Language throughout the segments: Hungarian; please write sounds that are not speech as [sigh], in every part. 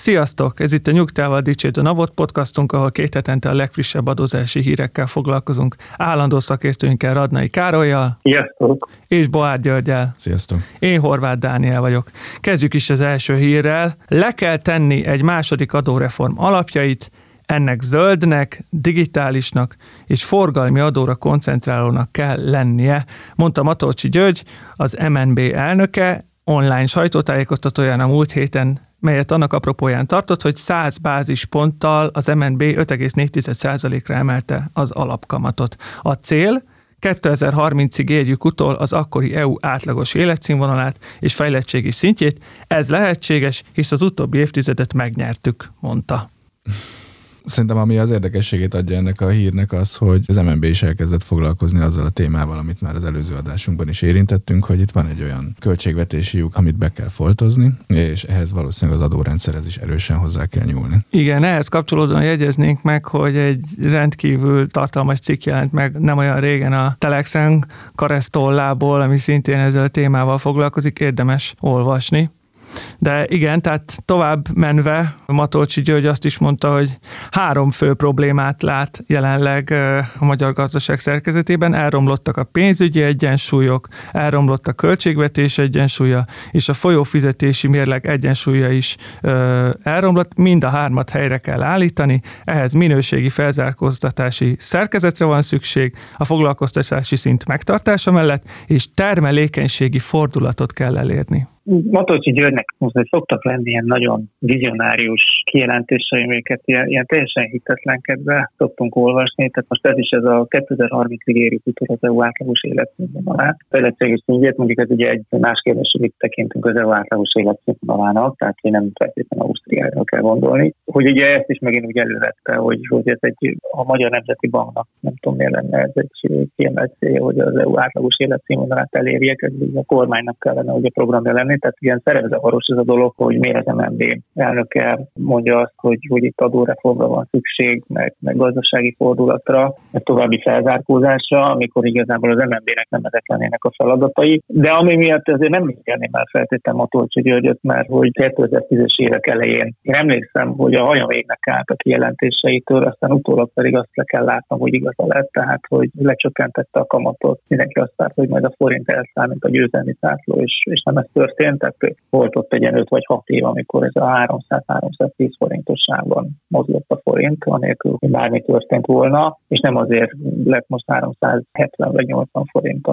Sziasztok! Ez itt a Nyugtával Dicsőd a Navot podcastunk, ahol két hetente a legfrissebb adózási hírekkel foglalkozunk. Állandó szakértőinkkel Radnai Károlyjal Sziasztok! és Boár Györgyel. Sziasztok! Én Horváth Dániel vagyok. Kezdjük is az első hírrel. Le kell tenni egy második adóreform alapjait, ennek zöldnek, digitálisnak és forgalmi adóra koncentrálónak kell lennie, mondta Matolcsi György, az MNB elnöke, online sajtótájékoztatóján a múlt héten melyet annak apropóján tartott, hogy 100 bázisponttal az MNB 5,4%-ra emelte az alapkamatot. A cél 2030-ig érjük utol az akkori EU átlagos életszínvonalát és fejlettségi szintjét. Ez lehetséges, hisz az utóbbi évtizedet megnyertük, mondta. Szerintem ami az érdekességét adja ennek a hírnek az, hogy az MNB is elkezdett foglalkozni azzal a témával, amit már az előző adásunkban is érintettünk, hogy itt van egy olyan költségvetési lyuk, amit be kell foltozni, és ehhez valószínűleg az adórendszerhez is erősen hozzá kell nyúlni. Igen, ehhez kapcsolódóan jegyeznénk meg, hogy egy rendkívül tartalmas cikk jelent meg nem olyan régen a Telexen Karesztollából, ami szintén ezzel a témával foglalkozik, érdemes olvasni. De igen, tehát tovább menve Matolcsi György azt is mondta, hogy három fő problémát lát jelenleg a magyar gazdaság szerkezetében. Elromlottak a pénzügyi egyensúlyok, elromlott a költségvetés egyensúlya, és a folyófizetési mérleg egyensúlya is elromlott. Mind a hármat helyre kell állítani, ehhez minőségi felzárkóztatási szerkezetre van szükség, a foglalkoztatási szint megtartása mellett, és termelékenységi fordulatot kell elérni. Matolcsi Györgynek most szoktak lenni ilyen nagyon vizionárius kijelentései, amiket ilyen, ilyen teljesen hitetlenkedve szoktunk olvasni. Tehát most ez is ez a 2030-ig érjük utol az EU átlagos életszínvonalát. Fejlettségi szintjét mondjuk ez ugye egy más kérdés, hogy itt tekintünk az EU átlagos életszínvonalának, tehát hogy nem feltétlenül Ausztriára kell gondolni. Hogy ugye ezt is megint úgy elővette, hogy, hogy ez egy a Magyar Nemzeti Banknak nem tudom miért lenne ez egy kiemelt cél, hogy az EU átlagos életszínvonalát elérjek, ez a kormánynak kellene, hogy a programja lenni tehát ilyen szerepzavaros ez a dolog, hogy miért az MNB elnöke mondja azt, hogy, hogy itt adóreformra van szükség, meg, meg gazdasági fordulatra, meg további felzárkózásra, amikor igazából az MNB-nek nem ezek lennének a feladatai. De ami miatt azért nem kérném már feltétlenül Matolcsi Györgyöt, mert hogy 2010-es évek elején én emlékszem, hogy a hajam égnek állt a kijelentéseitől, aztán utólag pedig azt le kell látnom, hogy igaza lett, tehát hogy lecsökkentette a kamatot. Mindenki azt várt, hogy majd a forint elszámít a győzelmi zászló, és, és nem ez történt történt, tehát volt ott egy 5 vagy 6 év, amikor ez a 300-310 forintos sávban mozgott a forint, anélkül, hogy bármi történt volna, és nem azért lett most 370 vagy 80 forint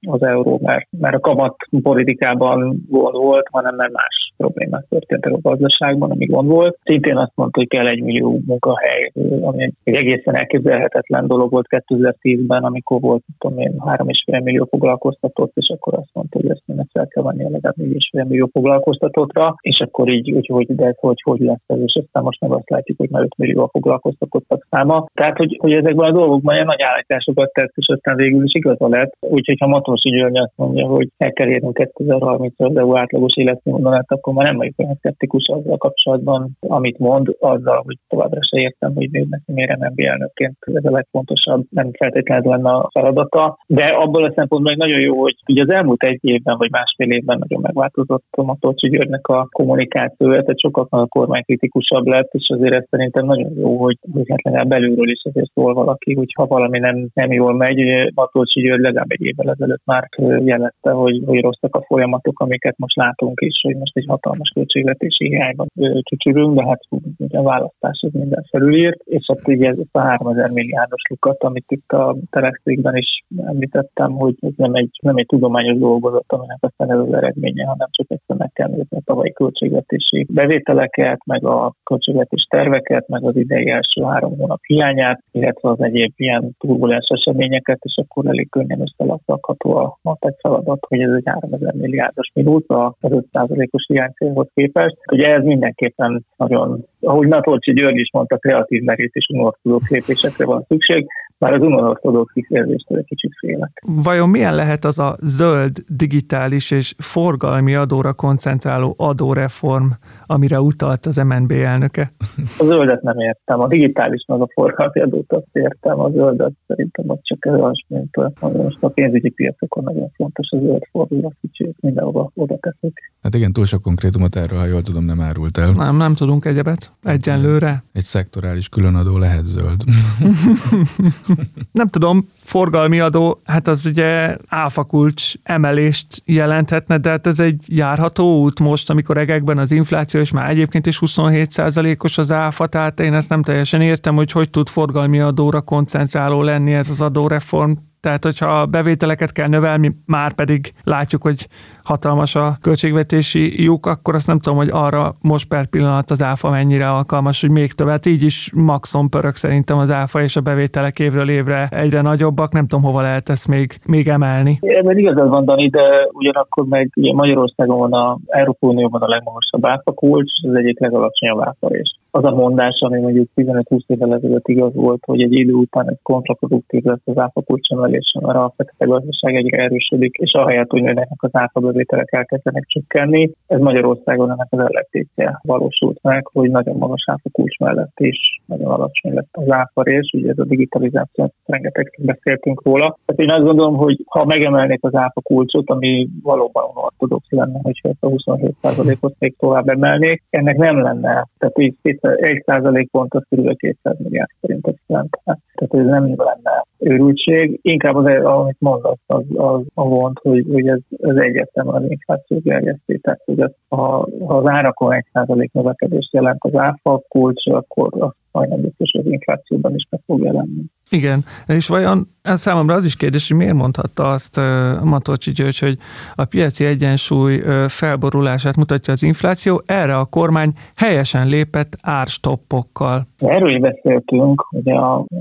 az euró, mert, mert a kamat politikában gond volt, hanem mert más problémák történtek a gazdaságban, ami gond volt. Szintén azt mondta, hogy kell egy millió munkahely, ami egy egészen elképzelhetetlen dolog volt 2010-ben, amikor volt, tudom én, 3,5 millió foglalkoztatott, és akkor azt mondta, hogy ezt mindent fel kell venni legalább 4,5 millió foglalkoztatottra, és akkor így, úgy, hogy de hogy, hogy lesz ez, és aztán most meg azt látjuk, hogy már 5 millió a foglalkoztatottak száma. Tehát, hogy, hogy ezekben a dolgokban ilyen nagy állításokat tett, és aztán végül is igaza lett. Úgyhogy ha Matosi György azt mondja, hogy el kell érnünk 2030-ra az EU átlagos életszínvonalat, akkor már nem vagyok olyan szeptikus azzal kapcsolatban, amit mond, azzal, hogy továbbra se értem, hogy neki miért nem elnökként ez a legfontosabb, nem feltétlenül lenne a feladata. De abból a szempontból nagyon jó, hogy ugye az elmúlt egy évben vagy másfél évben nagyon megváltozott a Matolcsi Györgynek a kommunikációja, tehát sokkal a kormánykritikusabb lett, és azért ez szerintem nagyon jó, hogy, hogy hát legalább belülről is azért szól valaki, hogy ha valami nem, nem jól megy, ugye Matolcsi György legalább egy évvel ezelőtt már jelette, hogy, hogy rosszak a folyamatok, amiket most látunk is, hogy most egy hatalmas költségvetési hiányban csücsülünk, de hát ugye a választás az minden felülírt, és hát ugye ez a 3000 milliárdos lukat, amit itt a Telexikben is említettem, hogy ez nem egy, nem egy tudományos dolgozat, aminek aztán ez az eredménye, hanem csak egyszer meg kell nézni a tavalyi költségvetési bevételeket, meg a költségvetés terveket, meg az idei első három hónap hiányát, illetve az egyéb ilyen turbulens eseményeket, és akkor elég könnyen összelakható a matek feladat, hogy ez egy 3000 milliárdos minút az 5%-os hiánycélhoz képest. Ugye ez mindenképpen nagyon ahogy Natolcsi György is mondta, kreatív merész és unorthodox lépésekre van szükség, már az unortodox kifejezéstől egy kicsit félek. Vajon milyen lehet az a zöld, digitális és forgalmi adóra koncentráló adóreform, amire utalt az MNB elnöke? A zöldet nem értem, a digitális meg a forgalmi adót azt értem, a zöldet szerintem az csak az, mint most a pénzügyi piacokon nagyon fontos a zöld fordulat, kicsit mindenhova oda teszik. Hát igen, túl sok konkrétumot erről, ha jól tudom, nem árult el. Nem, nem tudunk egyebet egyenlőre. Egy szektorális különadó lehet zöld. [laughs] nem tudom, forgalmi adó, hát az ugye áfakulcs emelést jelenthetne, de hát ez egy járható út most, amikor egekben az infláció, és már egyébként is 27%-os az áfa, tehát én ezt nem teljesen értem, hogy hogy tud forgalmi adóra koncentráló lenni ez az adóreform, tehát, hogyha a bevételeket kell növelni, már pedig látjuk, hogy hatalmas a költségvetési lyuk, akkor azt nem tudom, hogy arra most per pillanat az áfa mennyire alkalmas, hogy még többet. így is maxon pörög szerintem az áfa és a bevételek évről évre egyre nagyobbak. Nem tudom, hova lehet ezt még, még emelni. Ebben igazad van, Dani, de ugyanakkor meg ugye Magyarországon van a Európai Unióban a legmagasabb áfa kulcs, az egyik legalacsonyabb áfa és az a mondás, ami mondjuk 15-20 évvel ezelőtt igaz volt, hogy egy idő után egy kontraproduktív lesz az áfa kulcsemelés, mert a fekete gazdaság egyre erősödik, és ahelyett, hogy nőnek az áfa bevételek elkezdenek csökkenni. Ez Magyarországon ennek az ellentétje valósult meg, hogy nagyon magas kulcs mellett is nagyon alacsony lett az áfarés, ugye ez a digitalizáció, rengeteg beszéltünk róla. Tehát én azt gondolom, hogy ha megemelnék az áfa kulcsot, ami valóban ortodox lenne, hogyha ezt a 27%-ot még tovább emelnék, ennek nem lenne, tehát így 1% pont az kb. 200 milliárd forintot jelent. Tehát ez nem lenne őrültség. Inkább az, amit mondasz, az, az a gond, hogy, hogy ez, ez egyértelműen az infláció gerjeszté. Tehát, hogy az, ha, ha az árakon 1% növekedést jelent az áfa kulcs, akkor azt majdnem biztos, az inflációban is meg fog jelenni. Igen, és vajon számomra az is kérdés, hogy miért mondhatta azt Matocsi György, hogy a piaci egyensúly felborulását mutatja az infláció, erre a kormány helyesen lépett árstoppokkal. Erről beszéltünk, hogy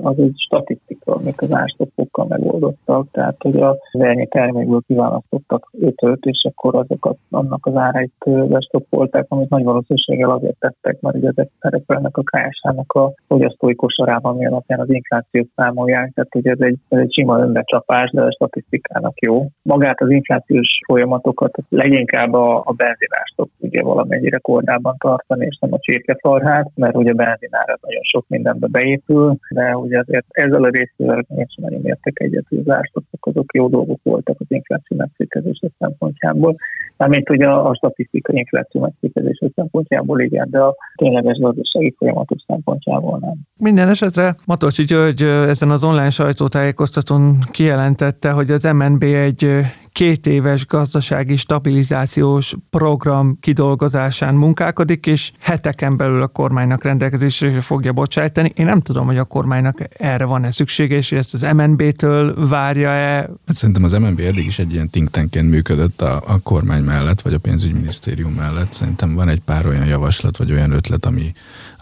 az egy statisztika, amik az árstoppokkal megoldottak, tehát hogy a vernyi termékből kiválasztottak ötöt, és akkor azokat annak az árait bestoppolták, amit nagy valószínűséggel azért tettek, mert ugye ezek szerepelnek a KSH-nak a fogyasztói kosarában, mi alapján az inflációt számolják, tehát hogy ez egy, ez egy sima önbecsapás, de a statisztikának jó. Magát az inflációs folyamatokat leginkább a, a benzinástok ugye valamennyire kordában tartani, és nem a csirkefarhát, mert ugye a benzinár nagyon sok mindenbe beépül, de ugye azért ezzel a részével én sem nagyon értek egyet, hogy az azok jó dolgok voltak az infláció megszékezése szempontjából. Mármint ugye a, a statisztikai infláció megszékezése szempontjából igen, de a tényleges gazdasági folyamatok szempontjából nem. Minden esetre Matocsi György ezen az online sajtótájékoztatón kijelentette, hogy az MNB egy két éves gazdasági stabilizációs program kidolgozásán munkálkodik, és heteken belül a kormánynak rendelkezésre fogja bocsájtani. Én nem tudom, hogy a kormánynak erre van-e szüksége, és ezt az MNB-től várja-e. Hát szerintem az MNB eddig is egy ilyen think tankként működött a, a kormány mellett, vagy a pénzügyminisztérium mellett. Szerintem van egy pár olyan javaslat, vagy olyan ötlet, ami,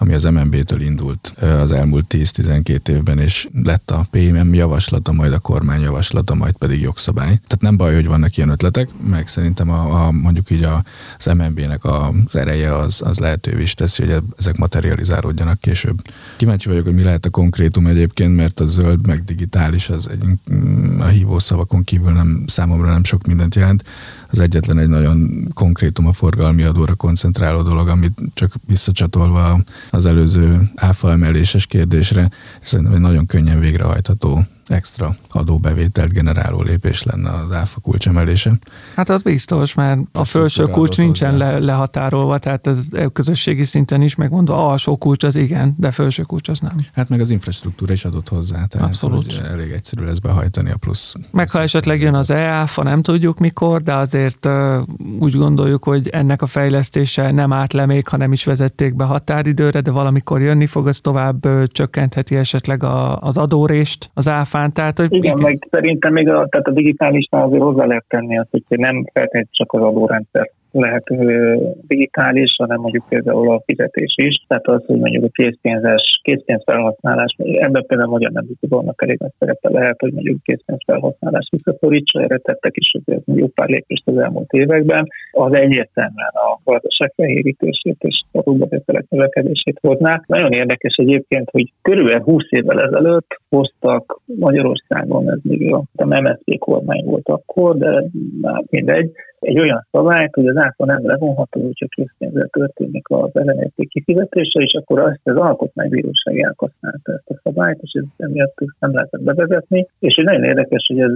ami az MNB-től indult az elmúlt 10-12 évben, és lett a PMM javaslata, majd a kormány javaslata, majd pedig jogszabály. Tehát nem baj, hogy vannak ilyen ötletek, meg szerintem a, a mondjuk így a, az MNB-nek az ereje az, az lehetővé is teszi, hogy ezek materializálódjanak később. Kíváncsi vagyok, hogy mi lehet a konkrétum egyébként, mert a zöld meg digitális az egy, a hívószavakon kívül nem számomra nem sok mindent jelent az egyetlen egy nagyon konkrétum a forgalmi adóra koncentráló dolog, amit csak visszacsatolva az előző áfa emeléses kérdésre, szerintem egy nagyon könnyen végrehajtható extra adóbevételt generáló lépés lenne az áfa kulcsemelése. Hát az biztos, mert a, a felső kulcs nincsen le, lehatárolva, tehát ez közösségi szinten is megmondva, alsó kulcs az igen, de felső kulcs az nem. Hát meg az infrastruktúra is adott hozzá, tehát Abszolút. elég egyszerű lesz behajtani a plusz. Meg ha esetleg jön az EÁFA, nem tudjuk mikor, de azért úgy gondoljuk, hogy ennek a fejlesztése nem árt le még, ha nem is vezették be határidőre, de valamikor jönni fog, az tovább csökkentheti esetleg a, az adórést az áfán. Tehát, hogy igen, meg szerintem még a, tehát a digitálisnál azért hozzá lehet tenni azt, hogy nem feltétlenül csak az adórendszer lehet digitális, hanem mondjuk például a fizetés is. Tehát az, hogy mondjuk a készpénzes, készpénz felhasználás, ebben például a magyar nemzeti vannak elég nagy szerepe lehet, hogy mondjuk készpénz felhasználás visszaszorítsa, erre tettek is azért jó pár lépést az elmúlt években. Az egyértelműen a gazdaság fehérítését és a rúgbevételek növekedését hozná. Nagyon érdekes egyébként, hogy körülbelül 20 évvel ezelőtt hoztak Magyarországon, ez még a MSZP kormány volt akkor, de már mindegy, egy olyan szabályt, hogy az áfa nem levonható, hogyha készpénzzel történik az ellenérték kifizetése, és akkor azt az alkotmánybíróság elhasználta ezt a szabályt, és ez emiatt nem lehetett bevezetni. És egy nagyon érdekes, hogy ez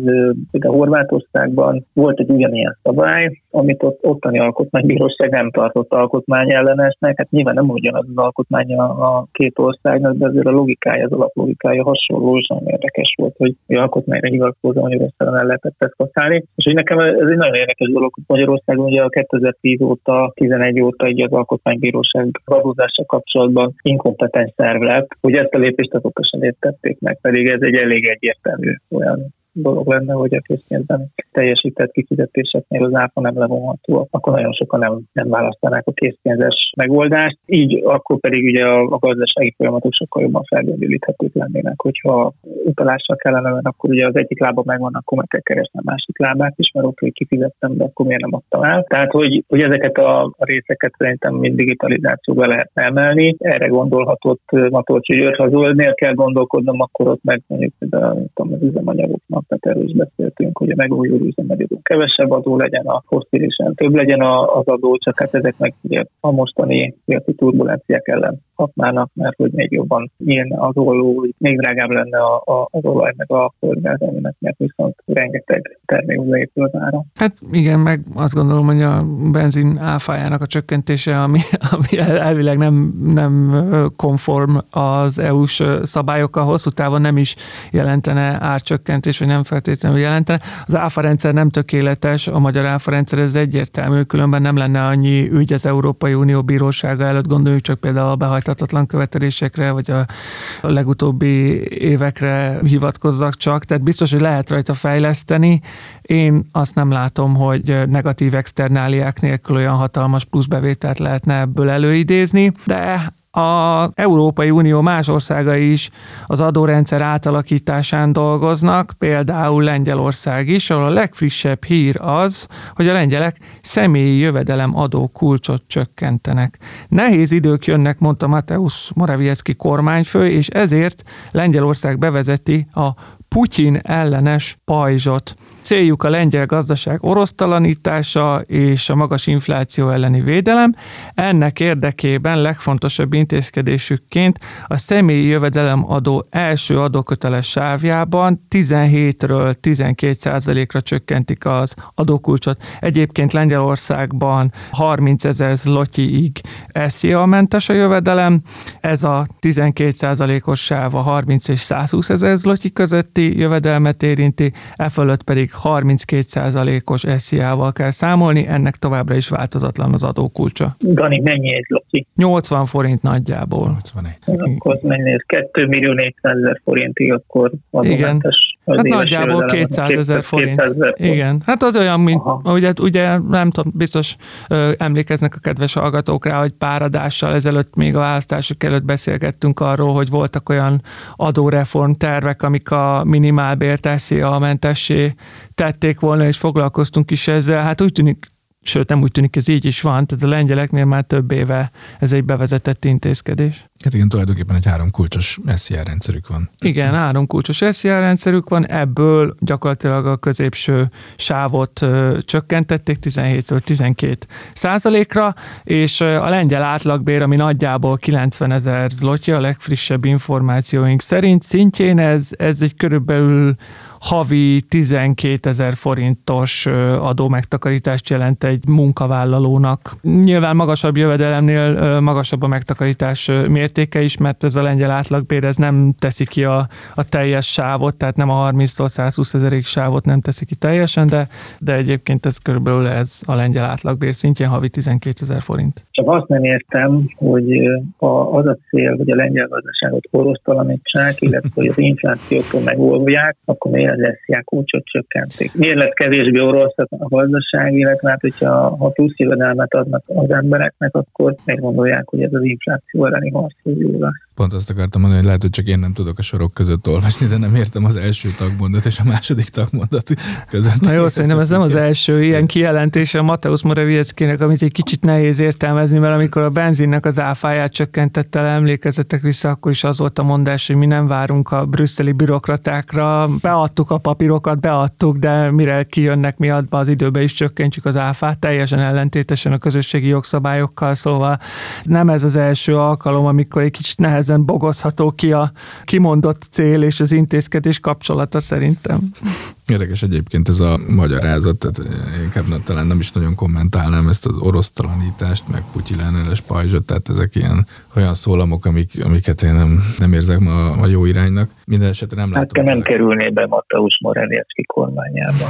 a Horvátországban volt egy ugyanilyen szabály, amit ott, ottani alkotmánybíróság nem tartott alkotmány ellenesnek. Hát nyilván nem ugyanaz az alkotmány a, két országnak, de azért a logikája, az alaplogikája hasonló, és nagyon érdekes volt, hogy alkotmányra hivatkozó Magyarországon el lehetett ezt használni. És hogy nekem ez egy nagyon érdekes dolog, Magyarországon ugye a 2010 óta, 11 óta egy az Alkotmánybíróság adózása kapcsolatban inkompetens szerv lett, hogy ezt a lépést azok sem értették meg, pedig ez egy elég egyértelmű olyan dolog lenne, hogy a készpénzben teljesített kifizetéseknél az áfa nem levonható, akkor nagyon sokan nem, nem választanák a készpénzes megoldást. Így akkor pedig ugye a, a gazdasági folyamatok sokkal jobban felgördülíthetők lennének, hogyha utalással kellene, mert akkor ugye az egyik lába megvan, akkor meg kell keresni a másik lábát is, mert oké, kifizettem, de akkor miért nem adtam el. Tehát, hogy, hogy ezeket a, részeket szerintem mind digitalizációba lehet emelni. Erre gondolhatott Matolcsi György, ha zöldnél kell gondolkodnom, akkor ott meg mondjuk de, tudom, az üzemanyagoknak tehát erről is beszéltünk, hogy a megújuló üzemanyagok kevesebb adó legyen, a fosszilésen több legyen az adó, csak hát ezek meg ugye a mostani piaci turbulenciák ellen hatnának, mert hogy még jobban nyílna az olló, még drágább lenne a, a, az olaj meg a földgáz, aminek mert viszont rengeteg termékbe épül az ára. Hát igen, meg azt gondolom, hogy a benzin áfájának a csökkentése, ami, ami elvileg nem, nem konform az EU-s szabályokkal, hosszú távon nem is jelentene árcsökkentés, vagy nem feltétlenül jelentene. Az áfa rendszer nem tökéletes, a magyar áfa rendszer ez egyértelmű, különben nem lenne annyi ügy az Európai Unió bírósága előtt, gondoljuk csak például a behajtatatlan követelésekre, vagy a legutóbbi évekre hivatkozzak csak, tehát biztos, hogy lehet rajta fejleszteni. Én azt nem látom, hogy negatív externáliák nélkül olyan hatalmas pluszbevételt lehetne ebből előidézni, de a Európai Unió más országai is az adórendszer átalakításán dolgoznak, például Lengyelország is, ahol a legfrissebb hír az, hogy a lengyelek személyi jövedelem adó kulcsot csökkentenek. Nehéz idők jönnek, mondta Mateusz Morawiecki kormányfő, és ezért Lengyelország bevezeti a Putyin ellenes pajzsot. Céljuk a lengyel gazdaság orosztalanítása és a magas infláció elleni védelem. Ennek érdekében legfontosabb intézkedésükként a személyi jövedelem adó első adóköteles sávjában 17-ről 12% ra csökkentik az adókulcsot. Egyébként Lengyelországban 30 ezer zlotyiig SZIA mentes a jövedelem. Ez a 12% os sáv a 30 és 120 ezer zlotyi közötti jövedelmet érinti, e fölött pedig 32%-os SZIA-val kell számolni, ennek továbbra is változatlan az adókulcsa. Dani, mennyi egy lopci? 80 forint nagyjából. 81. Akkor mennyi ez? 2 millió 400 ezer forintig, akkor adómentes az hát nagyjából 200 ezer forint. 200 forint. Igen, hát az olyan, mint ugye, ugye nem tudom, biztos ö, emlékeznek a kedves hallgatók rá, hogy páradással ezelőtt még a választások előtt beszélgettünk arról, hogy voltak olyan adóreform tervek, amik a minimálbért a mentessé tették volna, és foglalkoztunk is ezzel. Hát úgy tűnik, sőt nem úgy tűnik, ez így is van, tehát a lengyeleknél már több éve ez egy bevezetett intézkedés. Hát igen, tulajdonképpen egy három kulcsos SZR rendszerük van. Igen, három kulcsos SZR rendszerük van, ebből gyakorlatilag a középső sávot ö, csökkentették 17-től 12 százalékra, és a lengyel átlagbér, ami nagyjából 90 ezer zlotja, a legfrissebb információink szerint szintjén ez, ez egy körülbelül havi 12 ezer forintos adómegtakarítást jelent egy munkavállalónak. Nyilván magasabb jövedelemnél magasabb a megtakarítás mértéke is, mert ez a lengyel átlagbér ez nem teszi ki a, a teljes sávot, tehát nem a 30-tól 120 ezerig sávot nem teszi ki teljesen, de, de egyébként ez körülbelül ez a lengyel átlagbér szintjén havi 12 ezer forint. Csak azt nem értem, hogy a, az a cél, hogy a lengyel gazdaságot orosztalanítsák, illetve hogy az inflációtól megolvják, akkor miért miért lesz ilyen kulcsot csökkentik? Miért lett kevésbé orosz a gazdaság, illetve hát, hogyha ha plusz jövedelmet adnak az embereknek, akkor meggondolják, hogy ez az infláció elleni harc jó lesz. Pont azt akartam mondani, hogy lehet, hogy csak én nem tudok a sorok között olvasni, de nem értem az első tagmondat és a második tagmondat között. Na jó, szerintem ez nem az első ilyen kijelentése a Mateusz Morawieckinek, amit egy kicsit nehéz értelmezni, mert amikor a benzinnek az áfáját csökkentette le, emlékezetek vissza, akkor is az volt a mondás, hogy mi nem várunk a brüsszeli bürokratákra, beadtuk a papírokat, beadtuk, de mire kijönnek mi adba az időbe is csökkentjük az áfát, teljesen ellentétesen a közösségi jogszabályokkal, szóval nem ez az első alkalom, amikor egy kicsit nehez nehezen bogozható ki a kimondott cél és az intézkedés kapcsolata szerintem. Érdekes egyébként ez a magyarázat, tehát inkább nem, talán nem is nagyon kommentálnám ezt az orosztalanítást, meg putyiláneles pajzsot, tehát ezek ilyen olyan szólamok, amik, amiket én nem, nem érzek ma a jó iránynak. Minden esetre nem látom. Hát nem kerülné be Mateusz Morawiecki kormányába.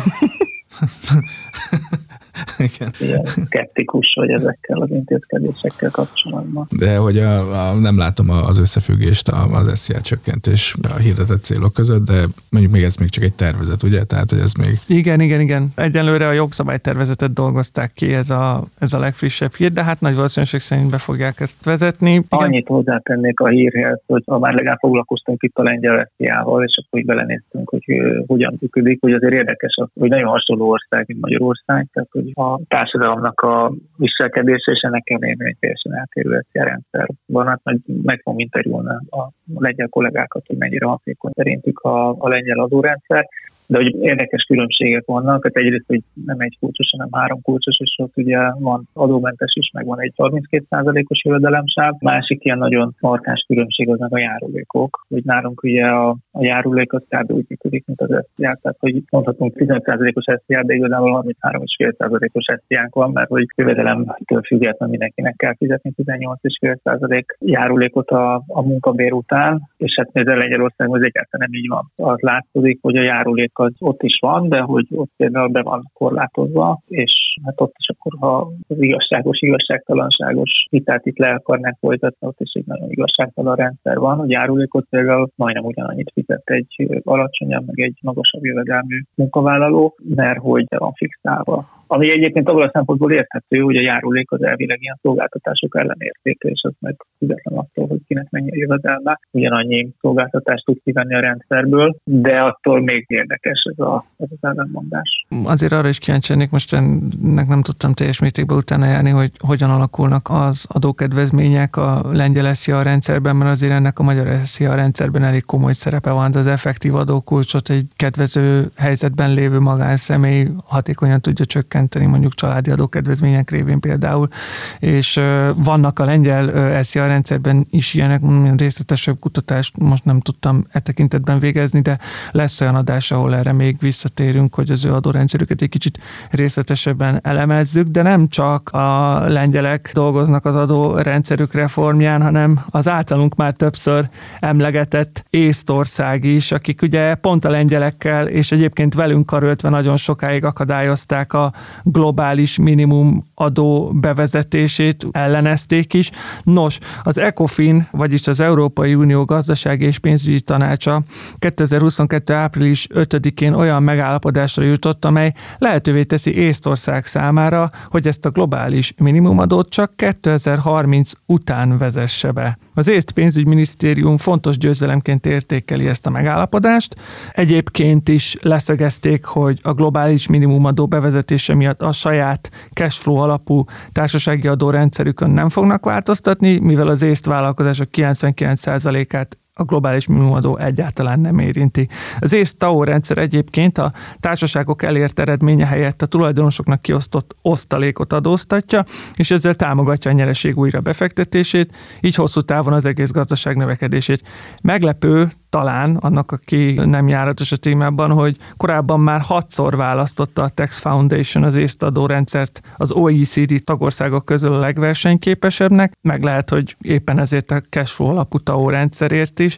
[laughs] [laughs] Igen. Ilyen skeptikus vagy ezekkel az intézkedésekkel kapcsolatban. De hogy a, a, nem látom az összefüggést az SZIA csökkentés a hirdetett célok között, de mondjuk még ez még csak egy tervezet, ugye? Tehát, hogy ez még... Igen, igen, igen. Egyelőre a jogszabálytervezetet dolgozták ki, ez a, ez a legfrissebb hír, de hát nagy valószínűség szerint be fogják ezt vezetni. Igen. Annyit hozzátennék a hírhez, hogy ha már legalább foglalkoztunk itt a lengyel SZIA-val, és akkor így belenéztünk, hogy hogyan működik, hogy azért érdekes, hogy nagyon hasonló ország, mint Magyarország, tehát hogy a társadalomnak a viselkedése, és ennek ellenére egy teljesen eltérő rendszer van. Hát meg, meg fogom interjúlni a lengyel kollégákat, hogy mennyire hatékony szerintük a, a lengyel adórendszer de hogy érdekes különbségek vannak, hát egyrészt, hogy nem egy kulcsos, hanem három kulcsos, és ott ugye van adómentes is, meg van egy 32%-os jövedelemsáv. Másik ilyen nagyon markáns különbség az meg a járulékok, hogy nálunk ugye a, a járulék az kb. úgy működik, mint az SZIA, tehát hogy mondhatunk 15%-os SZIA, de igazából 33,5%-os SZIA van, mert hogy jövedelemtől függetlenül mindenkinek kell fizetni 18,5% járulékot a, a munkabér után, és hát ez Lengyelországban az egyáltalán nem így van. Az látszik, hogy a járulék az ott is van, de hogy ott például be van korlátozva, és hát ott is akkor, ha az igazságos, igazságtalanságos vitát itt le akarnák folytatni, ott is egy nagyon igazságtalan rendszer van, hogy járulékot például majdnem ugyanannyit fizet egy alacsonyabb, meg egy magasabb jövedelmű munkavállaló, mert hogy van fixálva ami egyébként abban a szempontból érthető, hogy a járulék az elvileg ilyen szolgáltatások ellenértéke, és az meg független attól, hogy kinek mennyi a jövedelme, ugyanannyi szolgáltatást tud kivenni a rendszerből, de attól még érdekes ez, a, ez az ellenmondás. Azért arra is kíváncsi most ennek nem tudtam teljes mértékben utána járni, hogy hogyan alakulnak az adókedvezmények a lengyel SZIA rendszerben, mert azért ennek a magyar SZIA rendszerben elég komoly szerepe van, de az effektív adókulcsot egy kedvező helyzetben lévő magánszemély hatékonyan tudja csökkenteni csökkenteni, mondjuk családi adókedvezmények révén például, és vannak a lengyel SZIA rendszerben is ilyenek, részletesebb kutatást most nem tudtam e tekintetben végezni, de lesz olyan adás, ahol erre még visszatérünk, hogy az ő adórendszerüket egy kicsit részletesebben elemezzük, de nem csak a lengyelek dolgoznak az adórendszerük reformján, hanem az általunk már többször emlegetett Észtország is, akik ugye pont a lengyelekkel és egyébként velünk karöltve nagyon sokáig akadályozták a globális minimum adó bevezetését ellenezték is. Nos, az ECOFIN, vagyis az Európai Unió gazdasági és pénzügyi tanácsa 2022. április 5-én olyan megállapodásra jutott, amely lehetővé teszi Észtország számára, hogy ezt a globális minimumadót csak 2030 után vezesse be. Az észt pénzügyminisztérium fontos győzelemként értékeli ezt a megállapodást. Egyébként is leszögezték, hogy a globális minimumadó bevezetése miatt a saját cashflow alapú társasági adórendszerükön nem fognak változtatni, mivel az észt vállalkozások 99%-át a globális minimumadó egyáltalán nem érinti. Az észt TAO rendszer egyébként a társaságok elért eredménye helyett a tulajdonosoknak kiosztott osztalékot adóztatja, és ezzel támogatja a nyereség újra befektetését, így hosszú távon az egész gazdaság növekedését. Meglepő, talán annak, aki nem járatos a témában, hogy korábban már hatszor választotta a Tax Foundation az észtadó rendszert az OECD tagországok közül a legversenyképesebbnek, meg lehet, hogy éppen ezért a cashflow alapú TAO rendszerért is,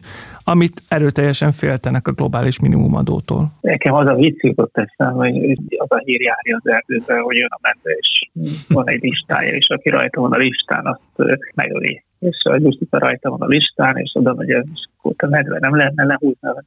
amit erőteljesen féltenek a globális minimumadótól. Nekem az a vicc jutott eszembe, hogy az a hír járja az erdőben, hogy jön a medve, és van egy listája, és aki rajta van a listán, azt megöli és a Justica rajta van a listán, és oda megy, és akkor a medve nem lehetne lehúzni a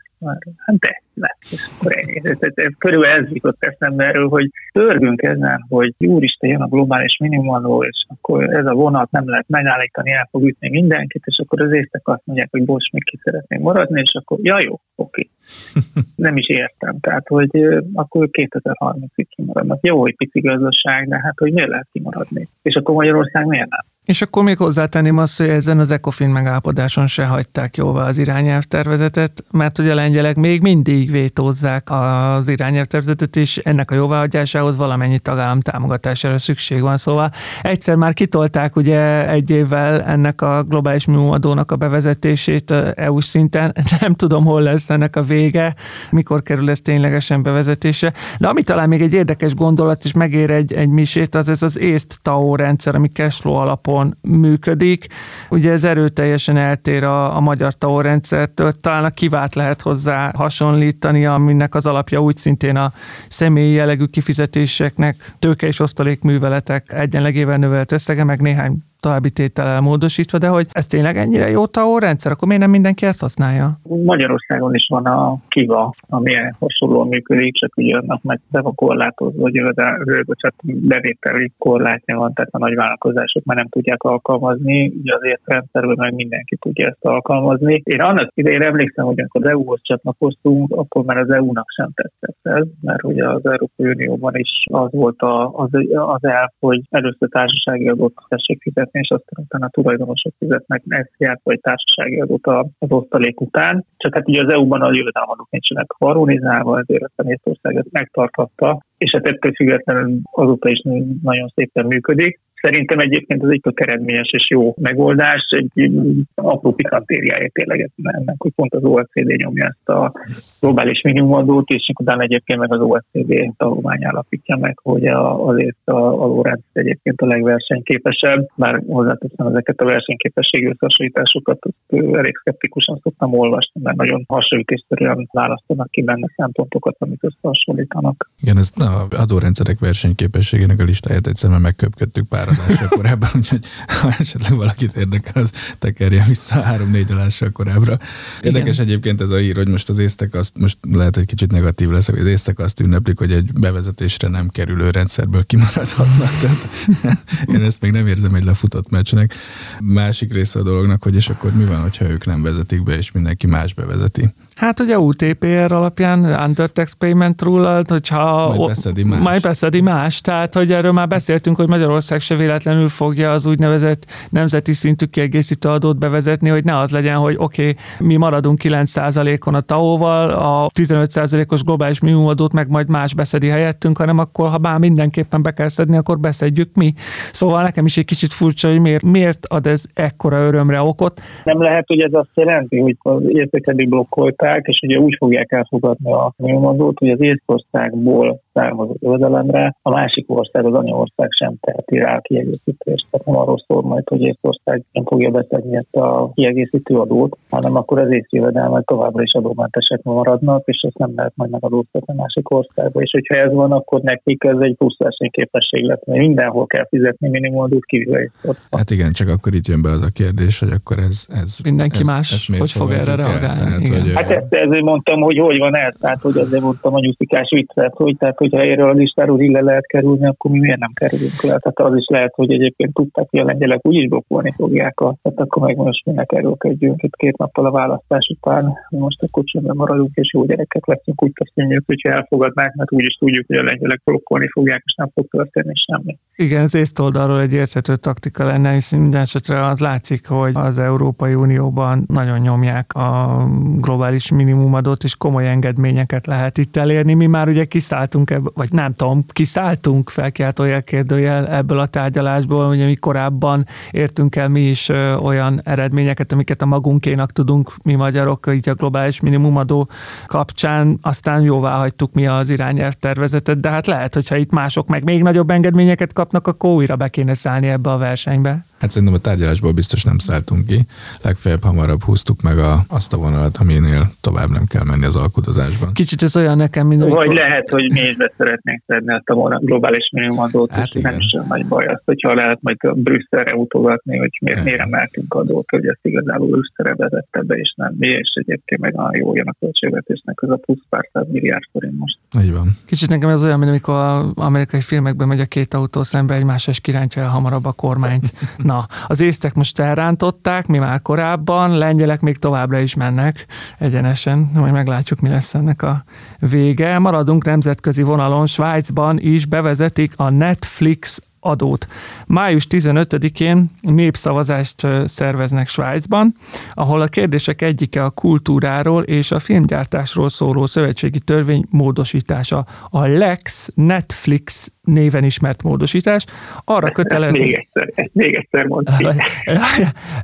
Hát de, lehet, és akkor. Ez, ez, ez, körülbelül ez jutott eszembe erről, hogy törgünk ezen, hogy úristen jön a globális minimumadó, és akkor ez a vonat nem lehet megállítani, el fog ütni mindenkit, és akkor az észtek azt mondják, hogy bocs, még ki szeretném maradni, és akkor ja jó, oké. [laughs] Nem is értem, tehát hogy akkor 2030-ig kimaradnak. Jó, hogy pici gazdaság, de hát hogy miért lehet kimaradni? És akkor Magyarország miért nem? És akkor még hozzátenném azt, hogy ezen az ECOFIN megállapodáson se hagyták jóvá az irányelvtervezetet, mert hogy a lengyelek még mindig vétózzák az irányelvtervezetet, és ennek a jóváhagyásához valamennyi tagállam támogatására szükség van. Szóval egyszer már kitolták ugye egy évvel ennek a globális minimumadónak a bevezetését EU-s szinten. [laughs] Nem tudom, hol lesz ennek a vége, mikor kerül ez ténylegesen bevezetése. De ami talán még egy érdekes gondolat, és megér egy, egy misét, az ez az észt TAO rendszer, ami cashflow alapon alapon működik. Ugye ez erőteljesen eltér a, a magyar TAO rendszertől, talán a kivát lehet hozzá hasonlítani, aminek az alapja úgy szintén a személyi jellegű kifizetéseknek, tőke és osztalékműveletek egyenlegével növelt összege, meg néhány további tétellel módosítva, de hogy ez tényleg ennyire jó TAO rendszer, akkor miért nem mindenki ezt használja? Magyarországon is van a KIVA, ami hasonlóan működik, csak ugye annak meg be van korlátozva, hogy bocsánat, bevételi korlátja van, tehát a nagy vállalkozások már nem tudják alkalmazni, ugye azért rendszerben meg mindenki tudja ezt alkalmazni. Én annak idején emlékszem, hogy amikor az EU-hoz csatlakoztunk, akkor már az EU-nak sem tetszett ez, mert ugye az Európai Unióban is az volt a, az, az elv, hogy először társasági adót tessék fizetni, fizetni, és aztán utána a tulajdonosok fizetnek SZIA-t vagy társasági adót az osztalék után. Csak hát ugye az EU-ban a jövedelmadók nincsenek harmonizálva, ezért ezt a Nézországot megtarthatta, és hát ettől függetlenül azóta is nagyon szépen működik. Szerintem egyébként ez egy tök eredményes és jó megoldás, egy apró pikantériája tényleg ennek, hogy pont az OECD nyomja ezt a globális minimumadót, és utána egyébként meg az OECD tanulmány állapítja meg, hogy a, azért a, a Lorenz egyébként a legversenyképesebb, már hozzáteszem ezeket a versenyképességi összehasonlításokat, elég szkeptikusan szoktam olvasni, mert nagyon hasonlítésszerűen választanak ki benne szempontokat, amit összehasonlítanak. Igen, ezt a adórendszerek versenyképességének a listáját egyszerűen megköpködtük pár adással korábban, úgyhogy ha esetleg valakit érdekel, az tekerje vissza három-négy adással korábbra. Érdekes Igen. egyébként ez a hír, hogy most az észtek azt, most lehet, hogy kicsit negatív lesz, hogy az észtek azt ünneplik, hogy egy bevezetésre nem kerülő rendszerből kimaradhatnak. Tehát [laughs] én ezt még nem érzem egy lefutott meccsnek. Másik része a dolognak, hogy és akkor mi van, hogyha ők nem vezetik be, és mindenki más bevezeti. Hát ugye UTPR alapján, Undertax Payment rule hogyha majd beszedi más. Majd beszedi más. Tehát, hogy erről már beszéltünk, hogy Magyarország se véletlenül fogja az úgynevezett nemzeti szintű kiegészítő adót bevezetni, hogy ne az legyen, hogy oké, okay, mi maradunk 9%-on a TAO-val, a 15%-os globális minimumadót meg majd más beszedi helyettünk, hanem akkor, ha bár mindenképpen be kell szedni, akkor beszedjük mi. Szóval nekem is egy kicsit furcsa, hogy miért, miért ad ez ekkora örömre okot. Nem lehet, hogy ez azt jelenti, hogy az értékelő blokkoltál, elfogadták, és ugye úgy fogják elfogadni a nyomozót, hogy az Észtországból származó jövedelemre a másik ország, az anyaország sem teheti rá a kiegészítést. Tehát nem arról szól majd, hogy Észtország nem fogja beszedni ezt a kiegészítő adót, hanem akkor az észjövedelmek továbbra is adómentesek maradnak, és ezt nem lehet majd megadóztatni a másik országba. És hogyha ez van, akkor nekik ez egy plusz versenyképesség lesz, mert mindenhol kell fizetni minimumadót kivéve Hát igen, csak akkor itt jön be az a kérdés, hogy akkor ez, ez mindenki ez, más, ez hogy fog erre reagálni. Tehát, hogy, hát ezt ezért mondtam, hogy hogy van ez, tehát hogy azért mondtam a nyuszikás viccet, hogy tehát hogyha erről a listáról ille lehet kerülni, akkor mi miért nem kerülünk le? Tehát az is lehet, hogy egyébként tudták, hogy a lengyelek úgyis blokkolni fogják a, tehát akkor meg most minek erőlkedjünk itt két nappal a választás után, most akkor csöndben maradunk, és jó gyerekek leszünk, úgy köszönjük, hogyha elfogadnák, mert úgyis tudjuk, hogy a lengyelek blokkolni fogják, és nem fog történni semmi. Igen, az észt oldalról egy érthető taktika lenne, hiszen minden esetre az látszik, hogy az Európai Unióban nagyon nyomják a globális minimumadót, és komoly engedményeket lehet itt elérni. Mi már ugye kiszálltunk ebből, vagy nem tudom, kiszálltunk felkiáltójel kérdőjel ebből a tárgyalásból, ugye mi korábban értünk el mi is olyan eredményeket, amiket a magunkénak tudunk mi magyarok, így a globális minimumadó kapcsán, aztán jóvá hagytuk mi az irányelv tervezetet, de hát lehet, hogyha itt mások meg még nagyobb engedményeket kapnak, akkor újra be kéne szállni ebbe a versenybe. Hát szerintem a tárgyalásból biztos nem szálltunk ki. Legfeljebb hamarabb húztuk meg a, azt a vonalat, aminél tovább nem kell menni az alkudozásban. Kicsit ez olyan nekem, mint amikor... Vagy lehet, hogy mi is be szeretnénk szedni ezt a globális minimumadót, hát és igen. nem is nagy baj az, hogyha lehet majd Brüsszelre utogatni, hogy miért, miért emeltünk adót, hogy ezt igazából Brüsszelre vezette be, és nem mi, és egyébként meg a jó jön a költségvetésnek ez a plusz pár száz milliárd forint most. Így van. Kicsit nekem ez olyan, mint amikor az amerikai filmekben megy a két autó szembe egymás, és kirántja el hamarabb a kormányt. [laughs] Na, az észtek most elrántották, mi már korábban, lengyelek még továbbra is mennek egyenesen, majd meglátjuk, mi lesz ennek a vége. Maradunk nemzetközi vonalon, Svájcban is bevezetik a Netflix adót. Május 15-én népszavazást szerveznek Svájcban, ahol a kérdések egyike a kultúráról és a filmgyártásról szóló szövetségi törvény módosítása. A Lex Netflix néven ismert módosítás arra [laughs] kötelez... Még egyszer, ezt még egyszer mondtam.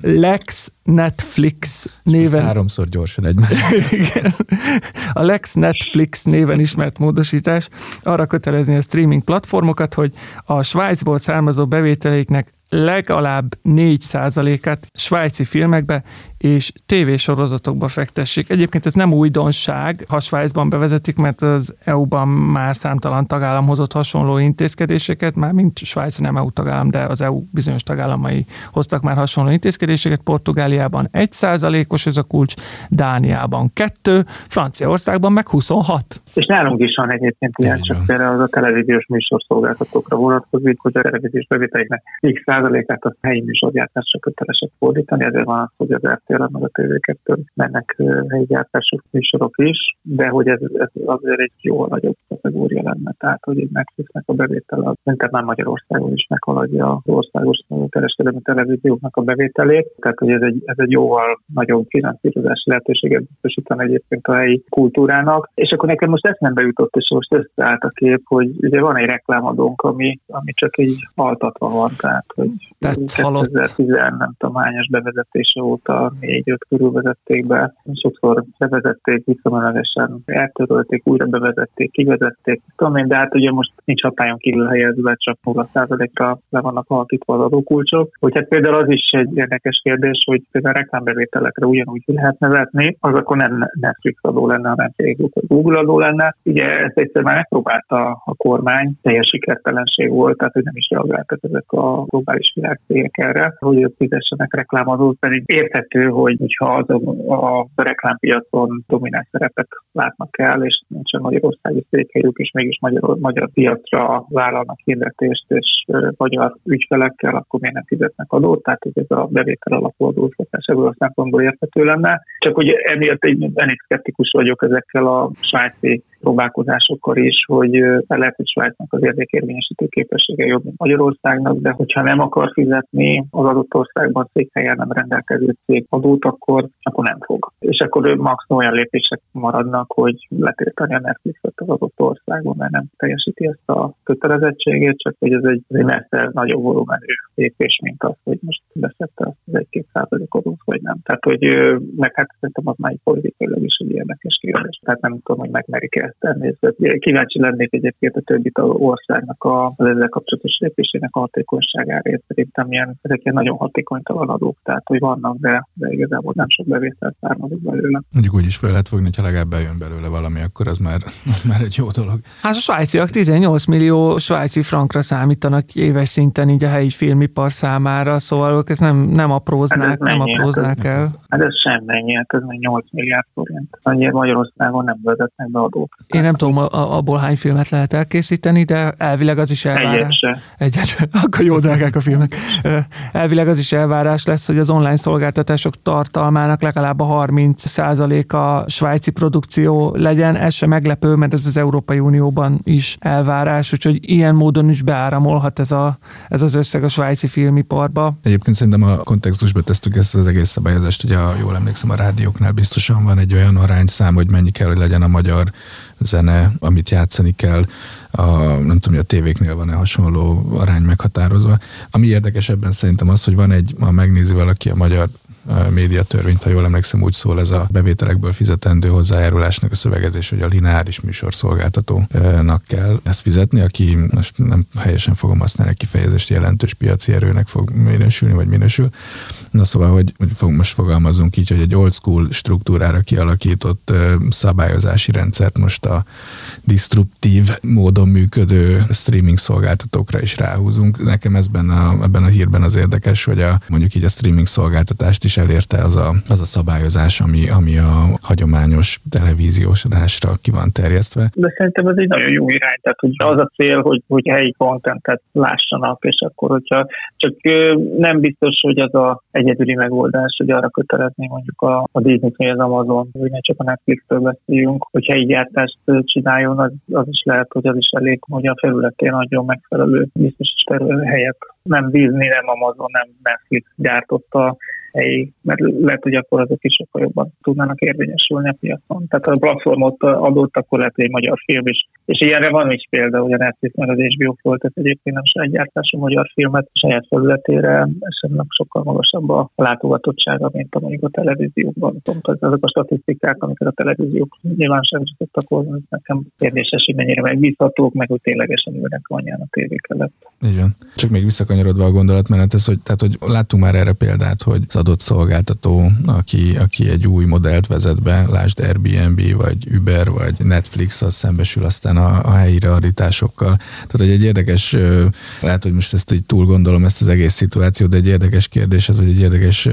[laughs] Lex Netflix néven... háromszor gyorsan egy. [laughs] A Lex Netflix néven ismert módosítás arra kötelezni a streaming platformokat, hogy a Svájcból származó bevételeiknek legalább 4%-át svájci filmekbe és tévésorozatokba fektessék. Egyébként ez nem újdonság, ha Svájcban bevezetik, mert az EU-ban már számtalan tagállam hozott hasonló intézkedéseket, már mint Svájc nem EU tagállam, de az EU bizonyos tagállamai hoztak már hasonló intézkedéseket. Portugáliában 1%-os ez a kulcs, Dániában 2, Franciaországban meg 26. És nálunk is van egyébként ilyen, csak például az a televíziós műsorszolgáltatókra vonatkozik, hogy a televíziós bevételéknek x százalékát a helyi műsorgyártásra kötelesek fordítani, ezért van az, hogy az RTL meg a TV2 mennek helyi gyártások műsorok is, de hogy ez, ez azért egy jó nagyobb kategória lenne, tehát hogy egy Netflixnek a bevétel az szerintem már Magyarországon is meghaladja az országos kereskedelmi televízióknak a bevételét, tehát hogy ez egy, ez egy jóval nagyobb finanszírozási lehetőséget biztosítani egyébként a helyi kultúrának. És akkor nekem most eszembe jutott, és most összeállt a kép, hogy ugye van egy reklámadónk, ami, ami csak így altatva van, tehát hogy Tehát 2010 nem tudom hányas bevezetése óta négy-öt körül vezették be. Sokszor bevezették, visszamenőlegesen eltörölték, újra bevezették, kivezették. Tudom én, de hát ugye most nincs hatályon kívül helyezve, csak 0%-ra le vannak alakítva az adókulcsok. Hogy hát például az is egy érdekes kérdés, hogy például a reklámbevételekre ugyanúgy lehet nevetni, az akkor nem Netflix adó lenne, hanem Google adó lenne. Ugye ezt egyszer már megpróbálta a kormány, teljes sikertelenség volt, tehát hogy nem is reagáltak ezek a globális világcégek erre, hogy ők fizessenek reklámozót, pedig érthető, hogy ha az a, reklámpiacon domináns szerepet látnak el, és nincsen Magyarországi székhelyük, és mégis magyar, magyar piacra vállalnak hirdetést, és magyar ügyfelekkel, akkor miért nem fizetnek adót, tehát hogy ez a bevétel alapú adóztatás ebből a szempontból érthető lenne. Csak hogy emiatt egy elég szkeptikus vagyok ezekkel a svájci próbálkozásokkor is, hogy lehet, hogy Svájcnak az érdekérvényesítő képessége jobb, mint Magyarországnak, de hogyha nem akar fizetni az adott országban székhelyen nem rendelkező cég adót, akkor, akkor nem fog. És akkor maximum olyan lépések maradnak, hogy letiltani a Netflixet az adott országban, mert nem teljesíti ezt a kötelezettségét, csak hogy ez egy, egy messze nagyobb volumenű lépés, mint az, hogy most beszette az egy-két százalék adót, vagy nem. Tehát, hogy meg hát szerintem az már egy politikailag is egy érdekes kérdés. Tehát nem tudom, hogy megmerik-e ezt természetesen. Kíváncsi lennék egyébként a többi országnak a, az ezzel kapcsolatos lépésének a hatékonyságára. Szerintem ilyen, ezek ilyen nagyon hatékonytalan adók, tehát hogy vannak, de, de igazából nem sok bevétel származik belőle. Mondjuk úgy is fel lehet fogni, ha legalább bejön belőle valami, akkor az már, [laughs] az már egy jó dolog. Hát a svájciak 18 millió svájci frankra számítanak éves szinten így a helyi filmipar számára, szóval ők ezt nem, nem apróznák, hát nem apróznák hát el. Hát ez semmi, hát ez még 8 milliárd forint. Annyira Magyarországon nem vezetnek be adót. Én nem tudom, abból hány filmet lehet elkészíteni, de elvileg az is elvárás. Egyet se. [laughs] Akkor jó drágák a filmek. Elvileg az is elvárás lesz, hogy az online szolgáltatások tartalmának legalább a 30%-a svájci produkció legyen. Ez sem meglepő, mert ez az Európai Unióban is elvárás, úgyhogy ilyen módon is beáramolhat ez, a, ez az összeg a svájci filmiparba. Egyébként szerintem a kontextusba tesztük ezt az egész szabályozást, ugye jól emlékszem a rádióknál biztosan van egy olyan arányszám, hogy mennyi kell, hogy legyen a magyar zene, amit játszani kell, a, nem tudom, hogy a tévéknél van-e hasonló arány meghatározva. Ami érdekes ebben szerintem az, hogy van egy, ha megnézi valaki a magyar médiatörvényt, ha jól emlékszem, úgy szól ez a bevételekből fizetendő hozzájárulásnak a szövegezés, hogy a lineáris műsorszolgáltatónak kell ezt fizetni, aki most nem helyesen fogom használni a kifejezést, jelentős piaci erőnek fog minősülni, vagy minősül. Na szóval, hogy, hogy fog, most fogalmazunk így, hogy egy old school struktúrára kialakított szabályozási rendszert most a disruptív módon működő streaming szolgáltatókra is ráhúzunk. Nekem ezben a, ebben a hírben az érdekes, hogy a, mondjuk így a streaming szolgáltatást is elérte az a, az a szabályozás, ami, ami a hagyományos televíziós adásra ki van terjesztve. De szerintem ez egy nagyon jó irány, tehát hogy az a cél, hogy, hogy helyi kontentet lássanak, és akkor, hogyha csak nem biztos, hogy az a egyedüli megoldás, hogy arra kötelezni mondjuk a, a Disney vagy az Amazon, hogy ne csak a Netflix-től beszéljünk, hogy helyi gyártást csináljon, az, az is lehet, hogy az is elég, hogy a felületén adjon megfelelő biztos helyet. Nem Disney, nem Amazon, nem Netflix gyártotta helyi, mert lehet, hogy akkor azok is sokkal jobban tudnának érvényesülni a piacon. Tehát ha a platformot adott, akkor lehet, hogy egy magyar film is. És ilyenre van is példa, hogy a Netflix meg az HBO föltet egyébként nem saját gyártású magyar filmet a saját felületére, esetleg sokkal magasabb a látogatottsága, mint a mondjuk a televíziókban. Pont azok a statisztikák, amiket a televíziók nyilvánosságra tudtak hozni, nekem kérdéses, hogy mennyire megbízhatók, meg hogy ténylegesen ülnek anyán a tévék előtt. Igen. Csak még visszakanyarodva a gondolatmenethez, hogy, tehát, hogy láttunk már erre példát, hogy adott szolgáltató, aki, aki egy új modellt vezet be, lásd Airbnb, vagy Uber, vagy Netflix, az szembesül aztán a, a helyi realitásokkal. Tehát, hogy egy érdekes, lehet, hogy most ezt így túl gondolom ezt az egész szituációt, de egy érdekes kérdés ez, vagy egy érdekes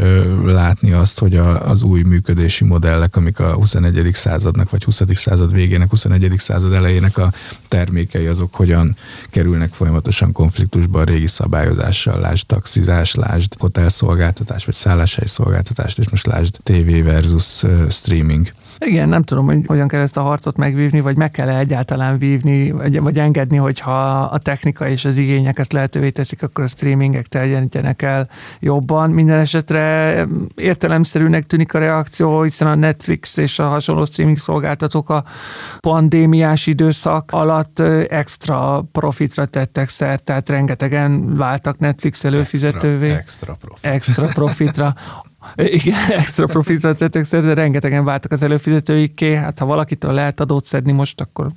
látni azt, hogy a, az új működési modellek, amik a 21. századnak, vagy 20. század végének, 21. század elejének a termékei, azok hogyan kerülnek folyamatosan konfliktusba a régi szabályozással, lásd taxizás, lásd hotelszolgáltatás, vagy szállás álláshely szolgáltatást, és most lásd TV versus streaming. Igen, nem tudom, hogy hogyan kell ezt a harcot megvívni, vagy meg kell -e egyáltalán vívni, vagy, vagy engedni, hogyha a technika és az igények ezt lehetővé teszik, akkor a streamingek terjedjenek el jobban. Minden esetre értelemszerűnek tűnik a reakció, hiszen a Netflix és a hasonló streaming szolgáltatók a pandémiás időszak alatt extra profitra tettek szert, tehát rengetegen váltak Netflix előfizetővé. Extra, extra, profit. extra profitra. [laughs] Igen, [laughs] extra profitot tettek, de rengetegen váltak az előfizetőikké, hát ha valakitől lehet adót szedni most, akkor...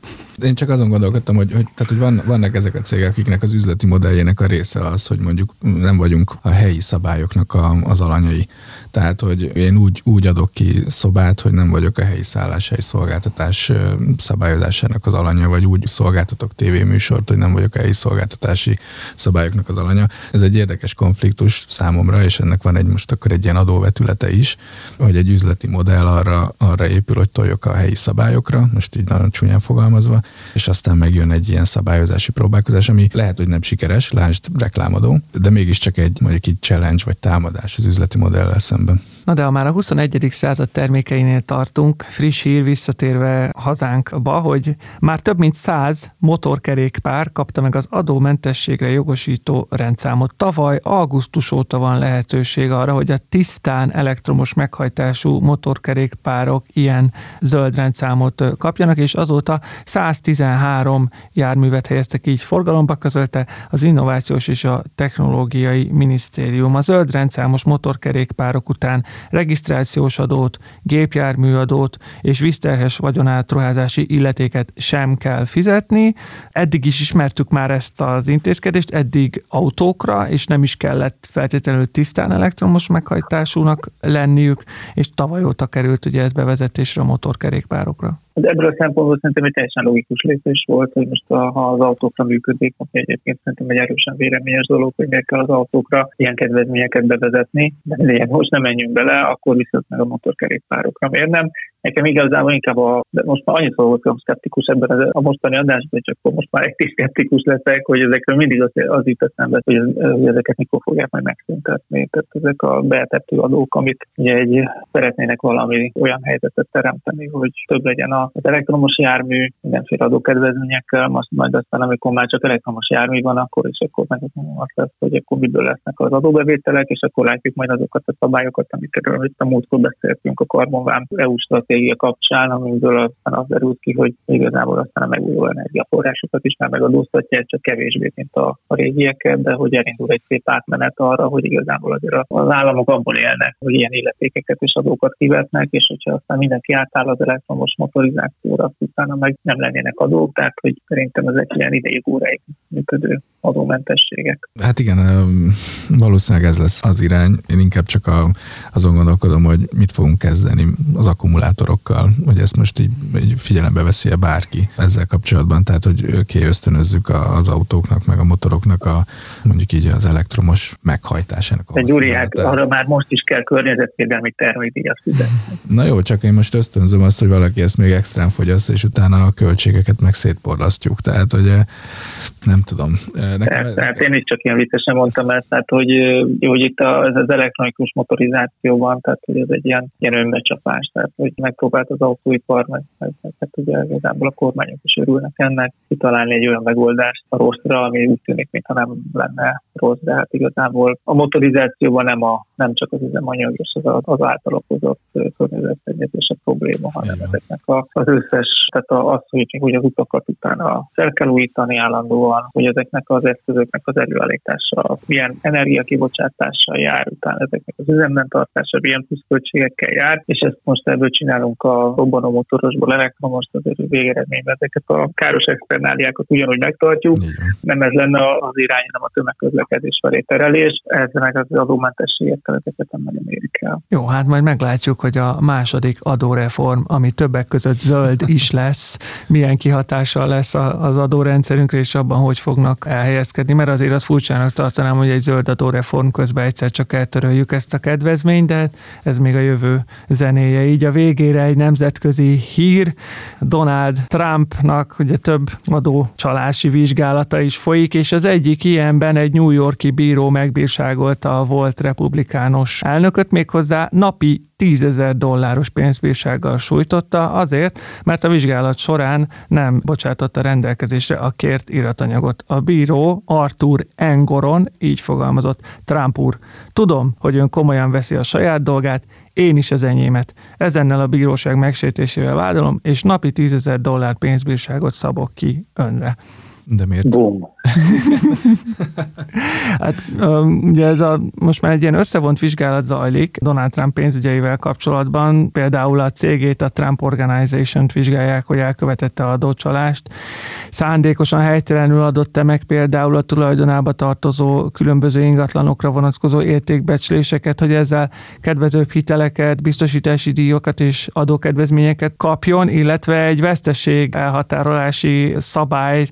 Én csak azon gondolkodtam, hogy, hogy, tehát, hogy van, vannak ezek a cégek, akiknek az üzleti modelljének a része az, hogy mondjuk nem vagyunk a helyi szabályoknak a, az alanyai. Tehát, hogy én úgy, úgy adok ki szobát, hogy nem vagyok a helyi szálláshely szolgáltatás szabályozásának az alanya, vagy úgy szolgáltatok tévéműsort, hogy nem vagyok a helyi szolgáltatási szabályoknak az alanya. Ez egy érdekes konfliktus számomra, és ennek van egy most akkor egy ilyen adóvetülete is, hogy egy üzleti modell arra, arra épül, hogy toljok a helyi szabályokra, most így nagyon csúnyán fogalmazva, és aztán megjön egy ilyen szabályozási próbálkozás, ami lehet, hogy nem sikeres, lásd reklámadó, de mégiscsak egy mondjuk így challenge vagy támadás az üzleti modellel szemben szemben. Na de ha már a 21. század termékeinél tartunk, friss hír visszatérve hazánkba, hogy már több mint száz motorkerékpár kapta meg az adómentességre jogosító rendszámot. Tavaly augusztus óta van lehetőség arra, hogy a tisztán elektromos meghajtású motorkerékpárok ilyen zöld rendszámot kapjanak, és azóta 113 járművet helyeztek így forgalomba, közölte az Innovációs és a Technológiai Minisztérium. A zöld rendszámos motorkerékpárok után regisztrációs adót, gépjárműadót és vízterhes vagyonátruházási illetéket sem kell fizetni. Eddig is ismertük már ezt az intézkedést, eddig autókra, és nem is kellett feltétlenül tisztán elektromos meghajtásúnak lenniük, és tavaly óta került ugye ez bevezetésre a motorkerékpárokra. Hát ebből a szempontból szerintem egy teljesen logikus lépés volt, hogy most a, ha az autókra működik, ami egyébként szerintem egy erősen véleményes dolog, hogy miért kell az autókra ilyen kedvezményeket bevezetni, de most nem menjünk bele, akkor viszont meg a motorkerékpárokra. Miért nem? Nekem igazából inkább a, de most már annyiszor voltam szkeptikus ebben a mostani adásban, hogy akkor most már egy szkeptikus leszek, hogy ezekről mindig az, az jut eszembe, hogy, hogy ezeket mikor fogják majd megszüntetni. Tehát ezek a beetettő adók, amit ugye egy, szeretnének valami olyan helyzetet teremteni, hogy több legyen az elektromos jármű, mindenféle adókedvezményekkel, most majd aztán, amikor már csak elektromos jármű van, akkor is akkor meg azt lesz, hogy akkor miből lesznek az adóbevételek, és akkor látjuk majd azokat a szabályokat, amikről itt a múltkor beszéltünk, a karbonvám EU stratégia régia kapcsán, amiből aztán az derült ki, hogy igazából aztán a megújuló energiaforrásokat is már megadóztatja, csak kevésbé, mint a, a régieket, de hogy elindul egy szép átmenet arra, hogy igazából azért az államok abból élnek, hogy ilyen illetékeket és adókat kivetnek, és hogyha aztán mindenki átáll az elektromos motorizációra, utána meg nem lennének adók, tehát hogy szerintem ezek ilyen idejük óráig működő adómentességek. Hát igen, valószínűleg ez lesz az irány. Én inkább csak a, azon gondolkodom, hogy mit fogunk kezdeni az akkumulátorokkal, hogy ezt most így, így figyelembe veszi -e bárki ezzel kapcsolatban, tehát hogy ki ösztönözzük az autóknak, meg a motoroknak a mondjuk így az elektromos meghajtásának. De Gyuri, hát arra már most is kell környezetvédelmi termékdíjat fizetni. Na jó, csak én most ösztönzöm azt, hogy valaki ezt még extrán fogyaszt, és utána a költségeket meg szétporlasztjuk. Tehát, hogy nem tudom. Nekem, Persze, hát én is csak ilyen viccesen mondtam ezt, tehát hogy, hogy itt az, az elektronikus motorizációban, tehát hogy ez egy ilyen, ilyen önbecsapás, tehát hogy megpróbált az autóipar, meg, meg, meg hát ugye igazából a kormányok is örülnek ennek, kitalálni egy olyan megoldást a rosszra, ami úgy tűnik, mintha nem lenne rossz, de hát igazából a motorizációban nem, a, nem csak az üzemanyag és az, az által okozott környezetszennyezés a probléma, hanem Igen. ezeknek a, az összes, tehát az, hogy, hogy az utakat utána fel kell újítani állandóan, hogy ezeknek az eszközöknek az előállítása, milyen energiakibocsátással jár, utána ezeknek az üzemben tartása, milyen pluszköltségekkel jár, és ezt most ebből csinálunk a robbanó motorosból elektromos, azért végeredményben ezeket a káros externáliákat ugyanúgy megtartjuk. Igen. Nem ez lenne az irány, hanem a tömegközlekedés felé terelés, ez meg az adómentességekkel ezeket nem nagyon érik el. Jó, hát majd meglátjuk, hogy a második adóreform, ami többek között zöld is lesz, milyen kihatással lesz az adórendszerünkre, és abban hogy fognak elhelyezkedni, mert azért az furcsának tartanám, hogy egy zöld adóreform közben egyszer csak eltöröljük ezt a kedvezményt, de ez még a jövő zenéje. Így a végére egy nemzetközi hír, Donald Trumpnak ugye több adócsalási vizsgálata is folyik, és az egyik ilyenben egy New Yorki bíró megbírságolta a volt republikánus elnököt, méghozzá napi 10 ezer dolláros pénzbírsággal sújtotta azért, mert a vizsgálat során nem bocsátotta rendelkezésre a kért iratanyagot. A bíró Arthur Engoron így fogalmazott, Trump úr, tudom, hogy ön komolyan veszi a saját dolgát, én is az enyémet. Ezennel a bíróság megsértésével vádolom, és napi 10 ezer dollár pénzbírságot szabok ki önre. De miért? Boom. [laughs] hát ugye ez a, most már egy ilyen összevont vizsgálat zajlik Donald Trump pénzügyeivel kapcsolatban, például a cégét, a Trump Organization-t vizsgálják, hogy elkövetette a adócsalást. Szándékosan helytelenül adott-e meg például a tulajdonába tartozó különböző ingatlanokra vonatkozó értékbecsléseket, hogy ezzel kedvezőbb hiteleket, biztosítási díjokat és adókedvezményeket kapjon, illetve egy veszteség elhatárolási szabály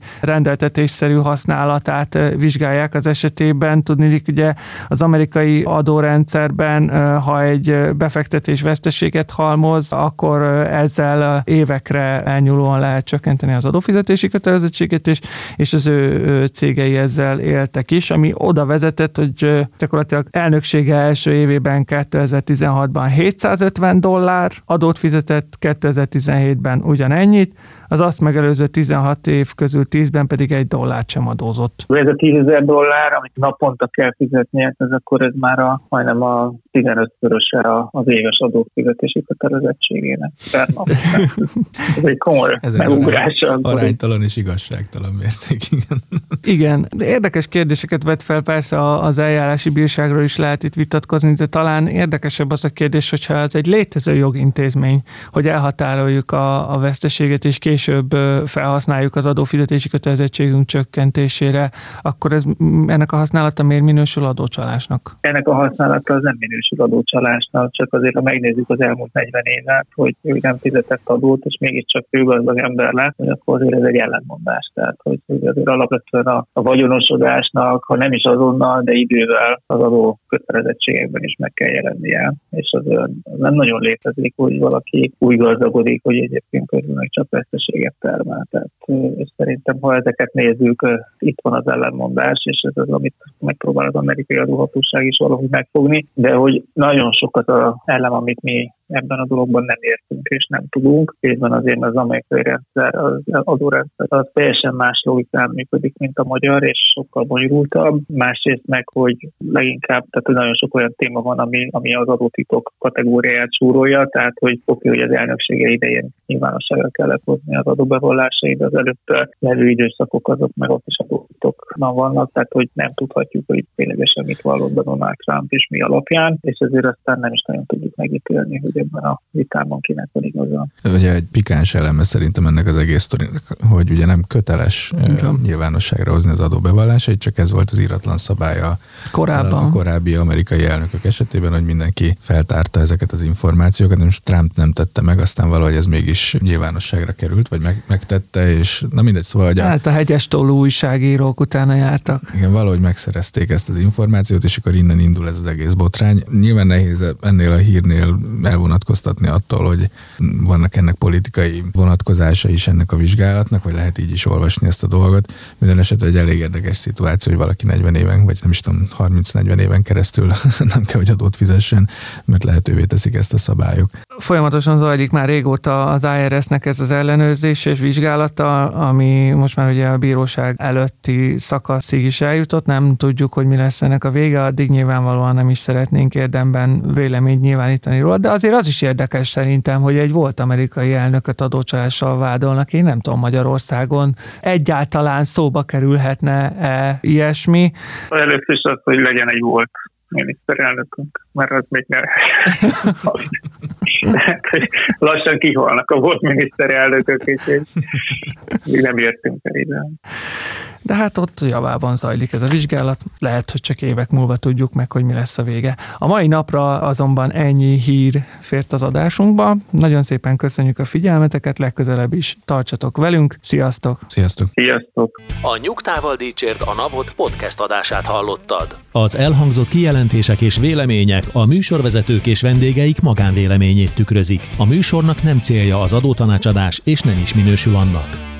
rendeltetésszerű használat használatát vizsgálják az esetében. Tudni, ugye az amerikai adórendszerben, ha egy befektetés veszteséget halmoz, akkor ezzel évekre elnyúlóan lehet csökkenteni az adófizetési kötelezettséget, és, és az ő cégei ezzel éltek is, ami oda vezetett, hogy gyakorlatilag elnöksége első évében 2016-ban 750 dollár adót fizetett, 2017-ben ugyanennyit, az azt megelőző 16 év közül 10-ben pedig egy dollárt sem adózott. Ez a 10 ezer dollár, amit naponta kell fizetni, hát ez akkor ez már a, majdnem a 15-szöröse az éves adófizetési kötelezettségének. ez egy komoly [laughs] ez megugrás. Arány, aránytalan és igazságtalan mérték, igen. [laughs] Igen, de érdekes kérdéseket vet fel, persze az eljárási bírságról is lehet itt vitatkozni, de talán érdekesebb az a kérdés, hogyha ez egy létező jogintézmény, hogy elhatároljuk a, a veszteséget és később felhasználjuk az adófizetési kötelezettségünk csökkentésére, akkor ez, ennek a használata miért minősül adócsalásnak? Ennek a használata az nem minősül adócsalásnak, csak azért, ha megnézzük az elmúlt 40 évet, hogy ő nem fizetett adót, és mégiscsak ő gazdag ember lett, hogy akkor azért ez egy ellentmondás. Tehát, hogy azért alapvetően a, a vagyonosodásnak, ha nem is azonnal, de idővel az adó kötelezettségekben is meg kell jelennie. És az, nem nagyon létezik, hogy valaki úgy gazdagodik, hogy egyébként közben csak veszteség veszteséget termel. Tehát, és szerintem, ha ezeket nézzük, itt van az ellenmondás, és ez az, amit megpróbál az amerikai adóhatóság is valahogy megfogni, de hogy nagyon sokat az ellem, amit mi ebben a dologban nem értünk és nem tudunk. Részben azért az amerikai rendszer, az adórendszer az teljesen más logikán működik, mint a magyar, és sokkal bonyolultabb. Másrészt meg, hogy leginkább, tehát nagyon sok olyan téma van, ami, ami az adótitok kategóriáját súrolja, tehát hogy oké, hogy az elnöksége idején nyilvánosságra kellett hozni az adóbevallásai, az előtte levő időszakok azok meg ott is adótitokban vannak, tehát hogy nem tudhatjuk, hogy ténylegesen mit vallott Donald Trump és mi alapján, és ezért aztán nem is nagyon tudjuk megítélni, hogy ebben a vitában kinek van igaza. Ugye egy pikáns eleme szerintem ennek az egész sztorinak, hogy ugye nem köteles Igen. nyilvánosságra hozni az adóbevallásait, csak ez volt az íratlan szabálya Korábban. a korábbi amerikai elnökök esetében, hogy mindenki feltárta ezeket az információkat, most Trump nem tette meg, aztán valahogy ez mégis nyilvánosságra került, vagy meg, megtette, és na mindegy, szóval... Hogy a, hát a hegyes tollú újságírók utána jártak. Igen, valahogy megszerezték ezt az információt, és akkor innen indul ez az egész botrány. Nyilván nehéz ennél a hírnél elvonatkoztatni attól, hogy vannak ennek politikai vonatkozása is ennek a vizsgálatnak, vagy lehet így is olvasni ezt a dolgot. Minden esetre egy elég érdekes szituáció, hogy valaki 40 éven, vagy nem is tudom, 30-40 éven keresztül [laughs] nem kell, hogy adót fizessen, mert lehetővé teszik ezt a szabályok. Folyamatosan zajlik már régóta az IRS-nek ez az ellenőrzés és vizsgálata, ami most már ugye a bíróság előtti szakaszig is eljutott, nem tudjuk, hogy mi lesz ennek a vége, addig nyilvánvalóan nem is szeretnénk érdemben véleményt nyilvánítani róla, de azért az is érdekes szerintem, hogy egy volt amerikai elnököt adócsalással vádolnak, én nem tudom Magyarországon egyáltalán szóba kerülhetne-e ilyesmi. Először is az, hogy legyen egy volt miniszterelnökünk, mert az még ne... [laughs] lassan kihalnak a volt miniszterelnökök, és még nem értünk el ide. De hát ott javában zajlik ez a vizsgálat, lehet, hogy csak évek múlva tudjuk meg, hogy mi lesz a vége. A mai napra azonban ennyi hír fért az adásunkba. Nagyon szépen köszönjük a figyelmeteket, legközelebb is tartsatok velünk. Sziasztok! Sziasztok! Sziasztok! A Nyugtával Dícsért a Napot podcast adását hallottad. Az elhangzott kijelentések és vélemények a műsorvezetők és vendégeik magánvéleményét tükrözik. A műsornak nem célja az adótanácsadás, és nem is minősül annak.